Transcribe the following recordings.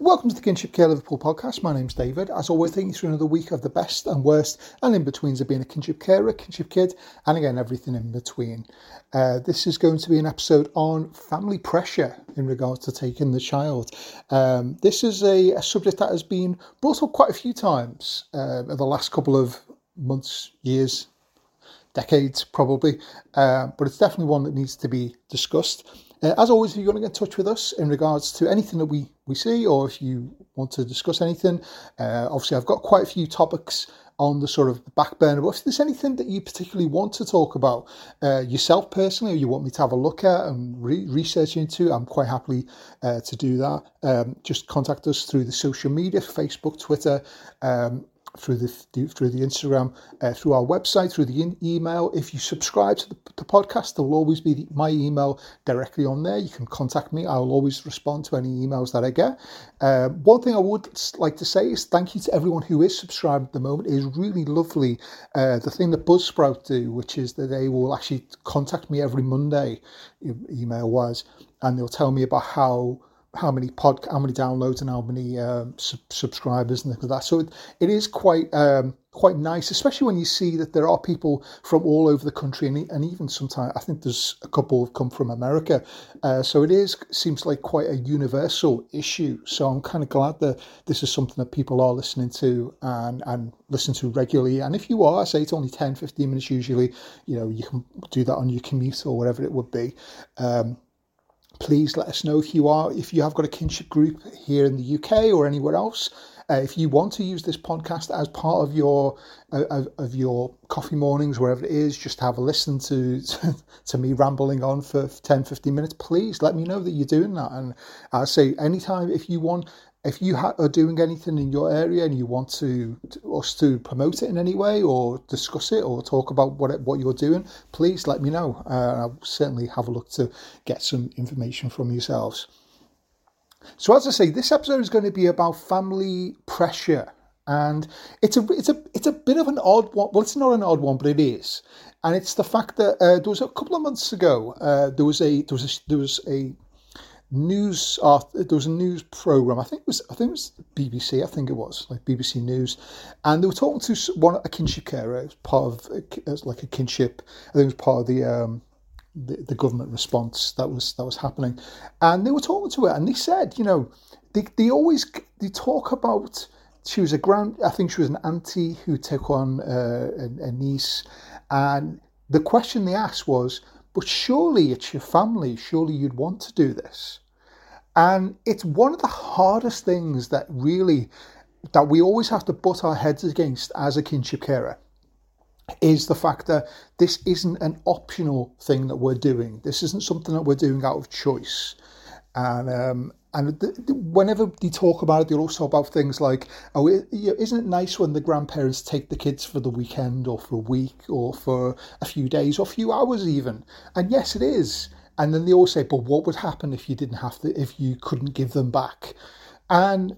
Welcome to the Kinship Care Liverpool podcast. My name's David. As always, taking you through another week of the best and worst and in betweens of being a kinship carer, kinship kid, and again, everything in between. Uh, this is going to be an episode on family pressure in regards to taking the child. Um, this is a, a, subject that has been brought up quite a few times uh, in the last couple of months, years, decades, probably, uh, but it's definitely one that needs to be discussed. Uh, as always, if you want to get in touch with us in regards to anything that we, we see, or if you want to discuss anything, uh, obviously I've got quite a few topics on the sort of back burner. But if there's anything that you particularly want to talk about uh, yourself personally, or you want me to have a look at and re- research into, I'm quite happy uh, to do that. Um, just contact us through the social media, Facebook, Twitter. Um, through the through the Instagram, uh, through our website, through the in- email. If you subscribe to the, the podcast, there will always be the, my email directly on there. You can contact me. I'll always respond to any emails that I get. Uh, one thing I would like to say is thank you to everyone who is subscribed at the moment. It is really lovely. Uh, the thing that Buzzsprout do, which is that they will actually contact me every Monday, email wise, and they'll tell me about how how many pod, how many downloads and how many um, sub- subscribers and things like that. So it, it is quite um, quite nice, especially when you see that there are people from all over the country, and, and even sometimes I think there's a couple have come from America. Uh, so it is seems like quite a universal issue. So I'm kind of glad that this is something that people are listening to and and listen to regularly. And if you are, I say it's only 10, 15 minutes usually. You know, you can do that on your commute or whatever it would be. Um, please let us know if you are if you have got a kinship group here in the UK or anywhere else. Uh, if you want to use this podcast as part of your uh, of, of, your coffee mornings, wherever it is, just have a listen to, to, me rambling on for 10, 15 minutes. Please let me know that you're doing that. And I say anytime if you want if you ha- are doing anything in your area and you want to, to, us to promote it in any way or discuss it or talk about what it, what you're doing, please let me know. Uh, I'll certainly have a look to get some information from yourselves. So as I say, this episode is going to be about family pressure, and it's a it's a it's a bit of an odd one. Well, it's not an odd one, but it is, and it's the fact that uh, there was a couple of months ago uh, there was a there was a, there was a news there was a news program I think it was I think it was BBC I think it was like BBC News. And they were talking to one a kinship carer as part of as like a kinship I think it was part of the um the, the government response that was that was happening. And they were talking to her and they said you know they, they always they talk about she was a grand I think she was an auntie who took on uh, a, a niece. And the question they asked was but surely it's your family. Surely you'd want to do this. And it's one of the hardest things that really that we always have to butt our heads against as a kinship carer is the fact that this isn't an optional thing that we're doing. This isn't something that we're doing out of choice. And um, and th- th- whenever they talk about it, they also about things like, oh, it, you know, isn't it nice when the grandparents take the kids for the weekend or for a week or for a few days or a few hours even? And yes, it is. And then they all say, but what would happen if you didn't have to, if you couldn't give them back? And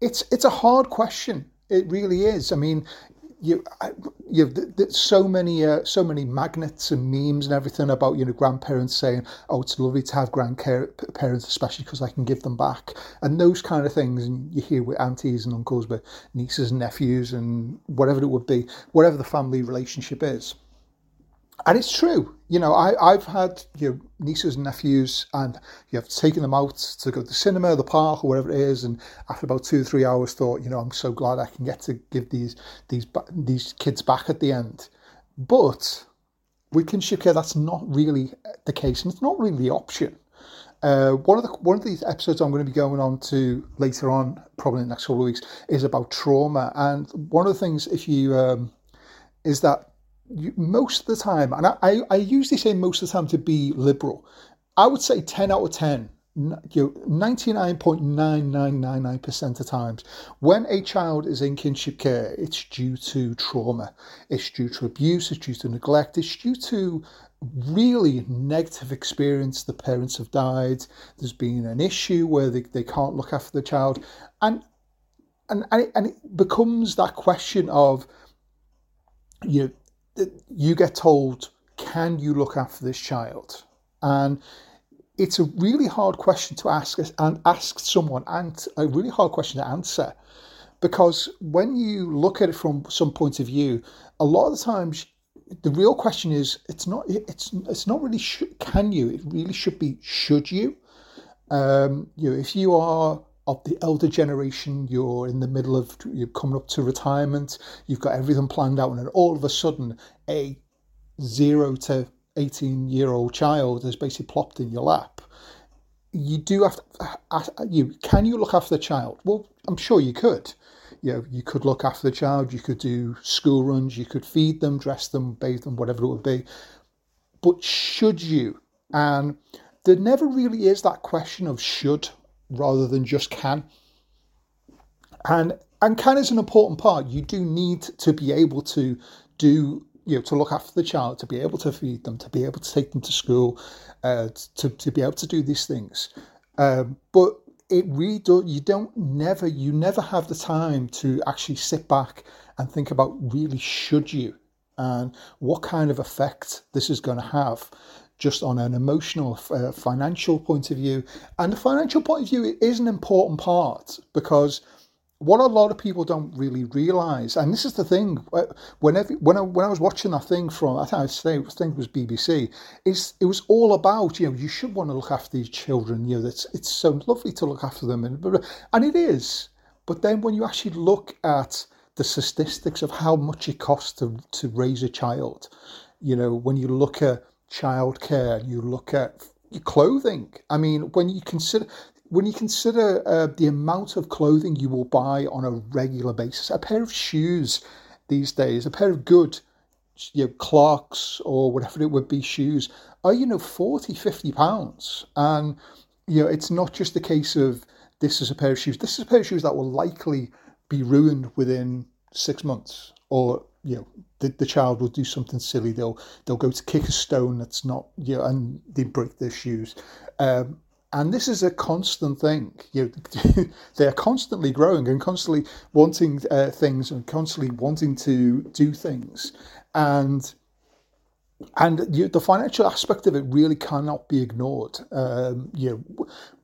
it's it's a hard question. It really is. I mean, you you have so many uh, so many magnets and memes and everything about you know grandparents saying oh it's lovely to have grandparents especially because I can give them back and those kind of things and you hear with aunties and uncles but nieces and nephews and whatever it would be whatever the family relationship is and it's true. You know, I, I've had you know, nieces and nephews, and you have taken them out to go to the cinema, the park, or wherever it is. And after about two or three hours, thought, you know, I'm so glad I can get to give these these these kids back at the end. But with kinship care, that's not really the case, and it's not really the option. Uh, one of the one of these episodes I'm going to be going on to later on, probably in the next couple of weeks, is about trauma. And one of the things, if you um, is that you, most of the time, and I, I usually say most of the time to be liberal, I would say 10 out of 10, you know, 99.9999% of times, when a child is in kinship care, it's due to trauma, it's due to abuse, it's due to neglect, it's due to really negative experience. The parents have died, there's been an issue where they, they can't look after the child. And and, and, it, and it becomes that question of, you know, you get told, can you look after this child? And it's a really hard question to ask and ask someone and a really hard question to answer. Because when you look at it from some point of view, a lot of the times the real question is it's not it's it's not really sh- can you? It really should be should you? Um, you know if you are of the elder generation you're in the middle of you're coming up to retirement you've got everything planned out and then all of a sudden a zero to 18 year old child has basically plopped in your lap you do have to uh, uh, you can you look after the child well i'm sure you could you know, you could look after the child, you could do school runs, you could feed them, dress them, bathe them, whatever it would be. But should you? And there never really is that question of should rather than just can. And and can is an important part. You do need to be able to do you know to look after the child, to be able to feed them, to be able to take them to school, uh, to to be able to do these things. Um, but it really do you don't never you never have the time to actually sit back and think about really should you and what kind of effect this is going to have just on an emotional uh, financial point of view and the financial point of view is an important part because what a lot of people don't really realize, and this is the thing, uh, whenever when I when I was watching that thing from I think I think it was BBC, is it was all about you know you should want to look after these children. You know it's it's so lovely to look after them, and and it is. But then when you actually look at the statistics of how much it costs to to raise a child, you know when you look at childcare, you look at your clothing. I mean, when you consider when you consider uh, the amount of clothing you will buy on a regular basis, a pair of shoes these days, a pair of good you know, Clarks or whatever it would be shoes are, you know, 40, 50 pounds. And, you know, it's not just a case of this is a pair of shoes. This is a pair of shoes that will likely be ruined within six months or you know the, the child will do something silly they'll they'll go to kick a stone that's not you know and they break their shoes um, and this is a constant thing. You know, they are constantly growing and constantly wanting uh, things and constantly wanting to do things, and and you, the financial aspect of it really cannot be ignored. Um, you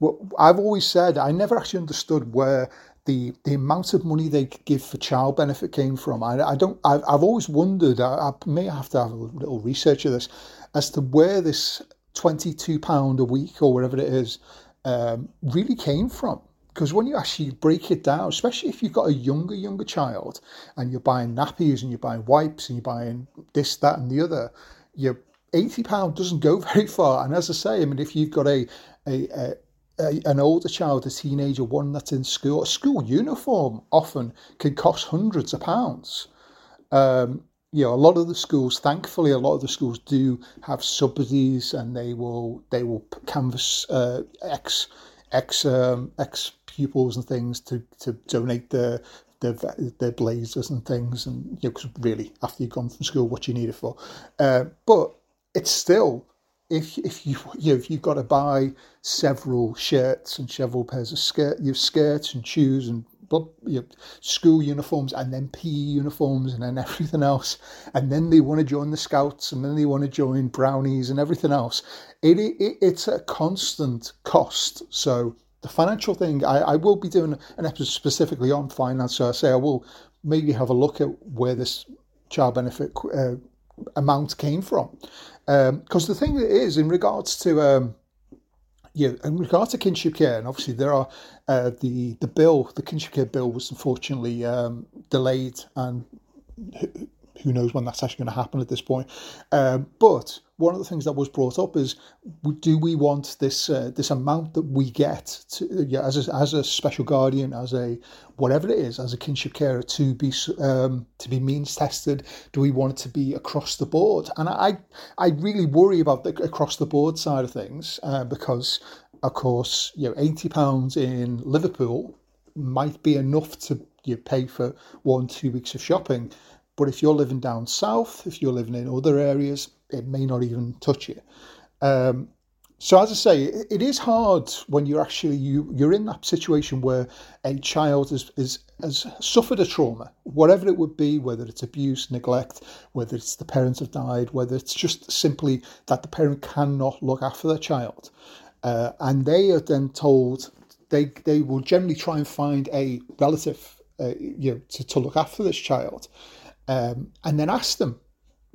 know, I've always said I never actually understood where the the amount of money they give for child benefit came from. I, I don't. I've, I've always wondered. I, I may have to have a little research of this as to where this £22 a week or whatever it is um, really came from. Because when you actually break it down, especially if you've got a younger, younger child and you're buying nappies and you're buying wipes and you're buying this, that, and the other, your £80 doesn't go very far. And as I say, I mean, if you've got a, a, a an older child, a teenager, one that's in school, a school uniform often can cost hundreds of pounds. Um, you know, a lot of the schools, thankfully, a lot of the schools do have subsidies, and they will they will canvass uh, ex ex um, ex pupils and things to, to donate their their their blazers and things, and you know, because really, after you've gone from school, what you need it for. Uh, but it's still if if you you know, if you've got to buy several shirts and several pairs of skirt, your skirts and shoes and you know, school uniforms and then PE uniforms and then everything else. And then they want to join the Scouts and then they want to join Brownies and everything else. It, it It's a constant cost. So the financial thing, I, I will be doing an episode specifically on finance. So I say I will maybe have a look at where this child benefit uh, amount came from. Because um, the thing is, in regards to um, yeah, in regard to kinship care, and obviously there are uh, the the bill, the kinship care bill was unfortunately um, delayed, and who knows when that's actually going to happen at this point. Um, but one of the things that was brought up is, do we want this uh, this amount that we get to, yeah, as a, as a special guardian, as a whatever it is, as a kinship carer, to be um, to be means tested? Do we want it to be across the board? And I I really worry about the across the board side of things uh, because, of course, you know, eighty pounds in Liverpool might be enough to you pay for one two weeks of shopping but if you're living down south, if you're living in other areas, it may not even touch you. Um, so as I say, it is hard when you're actually you you're in that situation where a child is, is has suffered a trauma, whatever it would be, whether it's abuse, neglect, whether it's the parents have died, whether it's just simply that the parent cannot look after their child. uh, and they are then told they they will generally try and find a relative, uh, you know, to, to look after this child, um, and then ask them,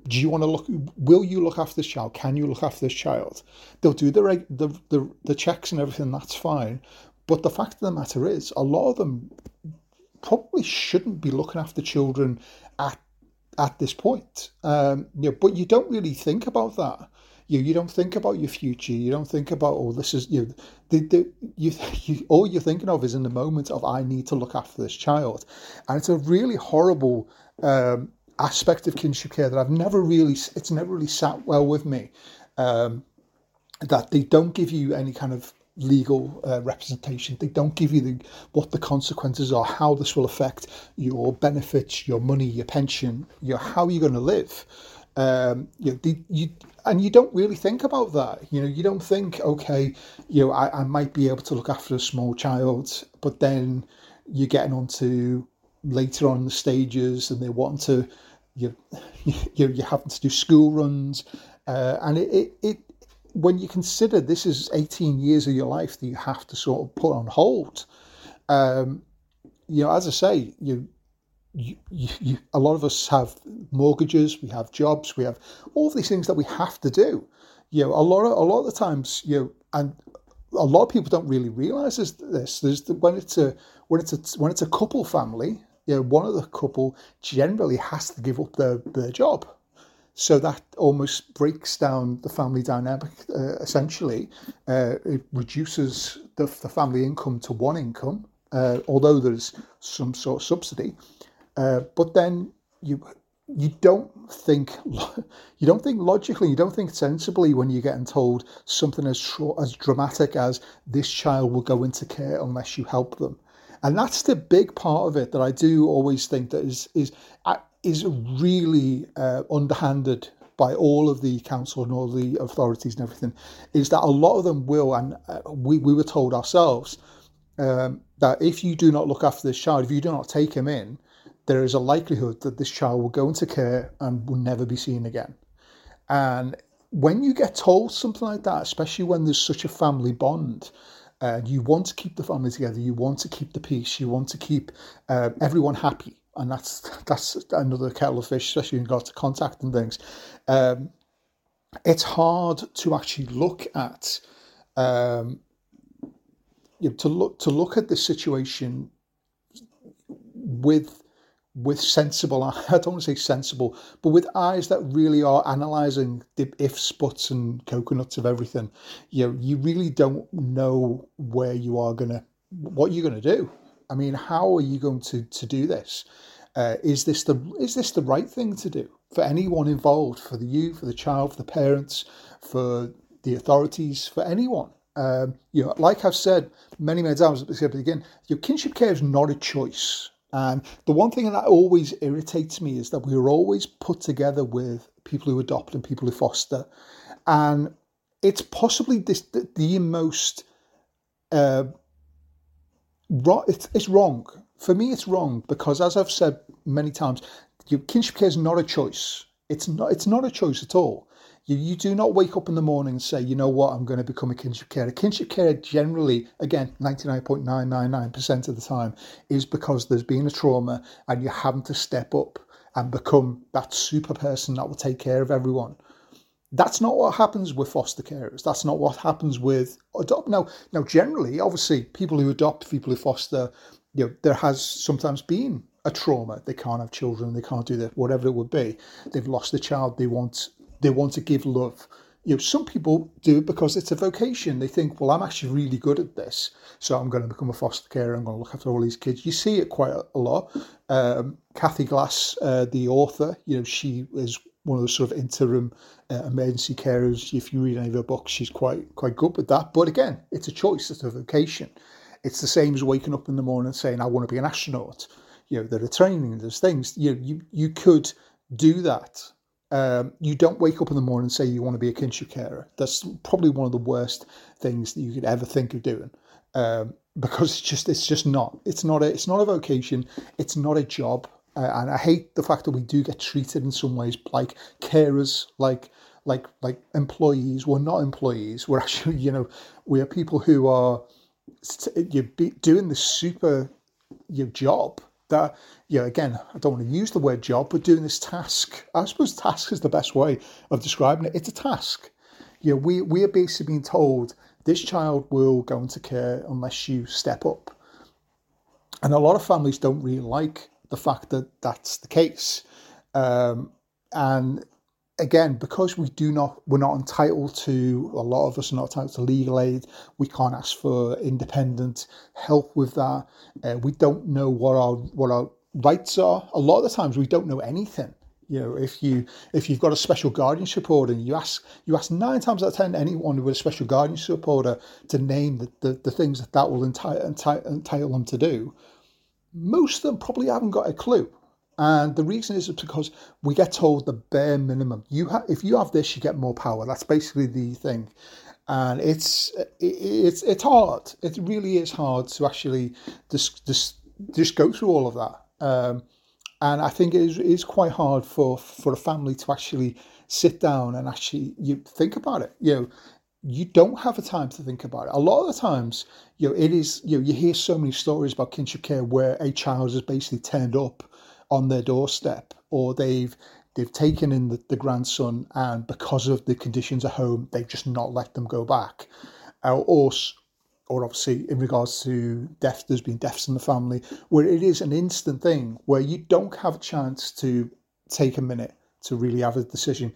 do you want to look? Will you look after this child? Can you look after this child? They'll do the the the, the checks and everything. That's fine, but the fact of the matter is, a lot of them probably shouldn't be looking after children at at this point. Um, you know, but you don't really think about that. You you don't think about your future. You don't think about oh this is you. The, the, you, you all you're thinking of is in the moment of I need to look after this child, and it's a really horrible um, aspect of kinship care that I've never really it's never really sat well with me. Um, that they don't give you any kind of legal uh, representation. They don't give you the what the consequences are, how this will affect your benefits, your money, your pension, your how you're going to live. Um, you, know, the, you and you don't really think about that. You know, you don't think, okay, you know, I, I might be able to look after a small child, but then you're getting on to later on the stages, and they want to, you, you you're having to do school runs, uh, and it, it, it when you consider this is 18 years of your life that you have to sort of put on hold, um, you know, as I say, you, you, you, a lot of us have mortgages, we have jobs, we have all of these things that we have to do. You know, a lot of a lot of the times, you know, and a lot of people don't really realize this. There's the, when it's a when it's a when it's a couple family, you know, one of the couple generally has to give up their their job so that almost breaks down the family dynamic. Uh, essentially, uh, it reduces the, the, family income to one income, uh, although there's some sort of subsidy. Uh, but then you you don't think you don't think logically, you don't think sensibly when you're getting told something as as dramatic as this child will go into care unless you help them. And that's the big part of it that I do always think that is is is really uh, underhanded by all of the council and all the authorities and everything is that a lot of them will, and uh, we, we were told ourselves um, that if you do not look after this child, if you do not take him in, there is a likelihood that this child will go into care and will never be seen again. And when you get told something like that, especially when there's such a family bond, uh, you want to keep the family together, you want to keep the peace, you want to keep uh, everyone happy and that's that's another kettle of fish, especially in regards to contact and things. Um, it's hard to actually look at um, you know, to look to look at this situation with with sensible I don't want to say sensible, but with eyes that really are analysing the ifs, buts, and coconuts of everything. You know, you really don't know where you are gonna what you're gonna do. I mean, how are you going to to do this? Uh, is this the is this the right thing to do for anyone involved, for the you, for the child, for the parents, for the authorities, for anyone? Um, you know, like I've said many, many times at the beginning, your kinship care is not a choice. And the one thing that always irritates me is that we are always put together with people who adopt and people who foster, and it's possibly this the, the most uh, it's, it's wrong for me, it's wrong because, as I've said many times, kinship care is not a choice. It's not. It's not a choice at all. You, you do not wake up in the morning and say, you know what, I'm going to become a kinship carer. Kinship carer generally, again, 99.999% of the time, is because there's been a trauma and you're having to step up and become that super person that will take care of everyone. That's not what happens with foster carers. That's not what happens with adopt. Now, now, generally, obviously, people who adopt, people who foster, you know, there has sometimes been a trauma. They can't have children. They can't do that. Whatever it would be, they've lost a child. They want they want to give love. You know, some people do it because it's a vocation. They think, well, I'm actually really good at this, so I'm going to become a foster carer. I'm going to look after all these kids. You see it quite a, lot. Um, Kathy Glass, uh, the author, you know, she is one of those sort of interim uh, emergency carers. If you read any of her books, she's quite quite good with that. But again, it's a choice. It's a vocation. It's the same as waking up in the morning and saying, I want to be an astronaut. You know, there are training, there's things. You you you could do that. Um, you don't wake up in the morning and say you want to be a kinship carer. That's probably one of the worst things that you could ever think of doing. Um, because it's just it's just not. It's not a it's not a vocation. It's not a job. Uh, and I hate the fact that we do get treated in some ways like carers, like like like employees. We're not employees. We're actually you know we are people who are you're doing the super your job that you know again i don't want to use the word job but doing this task i suppose task is the best way of describing it. It's a task. You know we we are basically being told this child will go into care unless you step up. And a lot of families don't really like the fact that that's the case. Um, and again, because we do not, we're not entitled to, a lot of us are not entitled to legal aid. We can't ask for independent help with that. Uh, we don't know what our what our rights are. A lot of the times, we don't know anything. You know, if you if you've got a special guardianship order, and you ask you ask nine times out of ten anyone with a special guardianship order to name the, the, the things that that will entitle, entitle, entitle them to do, most of them probably haven't got a clue. And the reason is because we get told the bare minimum. You ha- if you have this, you get more power. That's basically the thing. And it's it's it's hard. It really is hard to actually just just just go through all of that. Um, and I think it is, it is quite hard for for a family to actually sit down and actually you think about it. You know, you don't have the time to think about it. A lot of the times, you know, it is you know you hear so many stories about kinship care where a child has basically turned up on their doorstep or they've they've taken in the, the grandson and because of the conditions at home they've just not let them go back. Or or obviously in regards to death there's been deaths in the family where it is an instant thing where you don't have a chance to take a minute to really have a decision.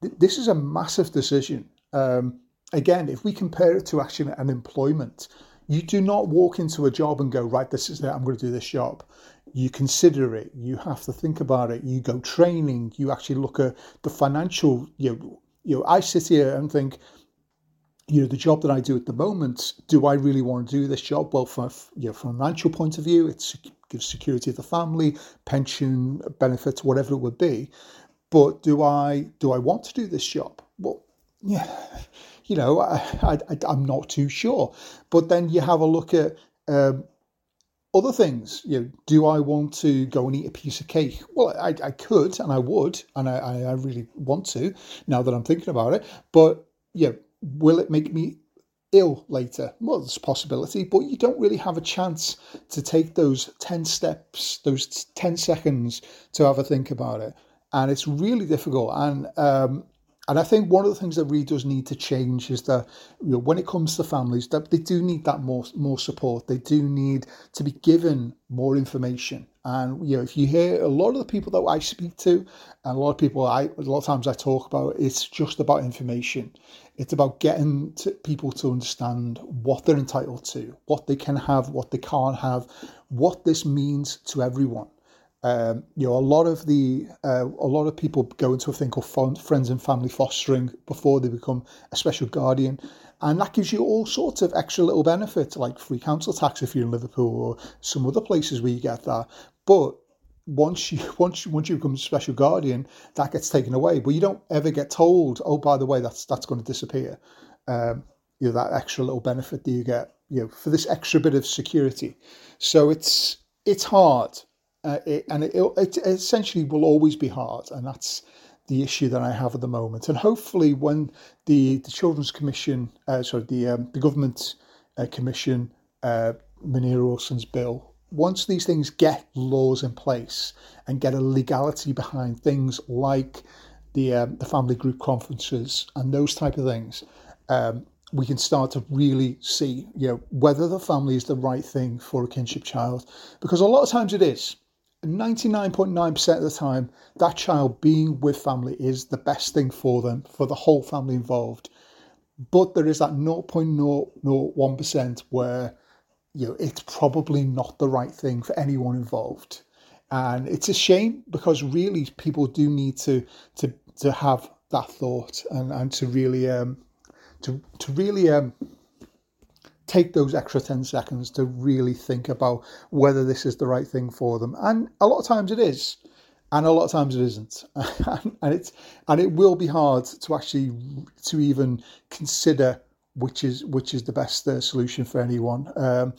This is a massive decision. Um, again if we compare it to actually an employment you do not walk into a job and go right this is it i'm going to do this job you consider it, you have to think about it, you go training, you actually look at the financial, you know, you know, I sit here and think, you know, the job that I do at the moment, do I really want to do this job? Well, from you know, from a financial point of view, it gives security to the family, pension benefits, whatever it would be. But do I do I want to do this job? Well, yeah, you know, I, I'm not too sure. But then you have a look at um, other things, you know, do I want to go and eat a piece of cake? Well, I, I could and I would, and I, I really want to now that I'm thinking about it. But yeah, will it make me ill later? Well, there's a possibility, but you don't really have a chance to take those 10 steps, those 10 seconds to have a think about it. And it's really difficult. And um, and I think one of the things that really does need to change is that you know, when it comes to families, that they do need that more more support. They do need to be given more information. And you know, if you hear a lot of the people that I speak to, and a lot of people I a lot of times I talk about, it's just about information. It's about getting to people to understand what they're entitled to, what they can have, what they can't have, what this means to everyone. Um, you know, a lot of the uh, a lot of people go into a thing called friends and family fostering before they become a special guardian, and that gives you all sorts of extra little benefits like free council tax if you're in Liverpool or some other places where you get that. But once you once you, once you become a special guardian, that gets taken away. But you don't ever get told, oh, by the way, that's that's going to disappear. Um, you know that extra little benefit that you get, you know, for this extra bit of security. So it's it's hard uh, it, and it, it, essentially will always be hard, and that's the issue that I have at the moment. And hopefully, when the, the Children's Commission, uh, sorry, the um, the government uh, commission, uh, Munira Wilson's bill, once these things get laws in place and get a legality behind things like the um, the family group conferences and those type of things, um, we can start to really see, you know, whether the family is the right thing for a kinship child, because a lot of times it is. 99.9% of the time, that child being with family is the best thing for them, for the whole family involved. But there is that 0.001% where you know it's probably not the right thing for anyone involved. And it's a shame because really people do need to to to have that thought and, and to really um to to really um take those extra 10 seconds to really think about whether this is the right thing for them. And a lot of times it is, and a lot of times it isn't. and it's and it will be hard to actually to even consider which is which is the best uh, solution for anyone. Um,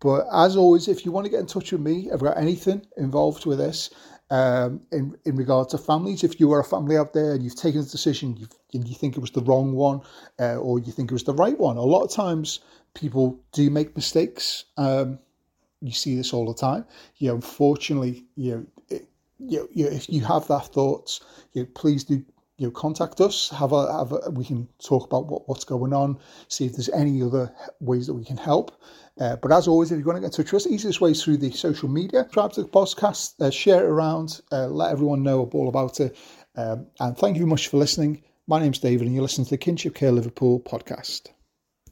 but as always, if you want to get in touch with me, got anything involved with this, um, in in regard to families. If you are a family out there and you've taken a decision, and you think it was the wrong one, uh, or you think it was the right one, a lot of times people do make mistakes. Um, you see this all the time. You know, unfortunately, you know, it, you, you if you have that thoughts, you know, please do you know, contact us. Have a have a, we can talk about what, what's going on. See if there's any other ways that we can help. Uh, but as always, if you want to get in touch with us, easiest way is through the social media. Subscribe to the podcast, uh, share it around, uh, let everyone know all about it. Um, and thank you much for listening. My name's David, and you're listening to the Kinship Care Liverpool podcast.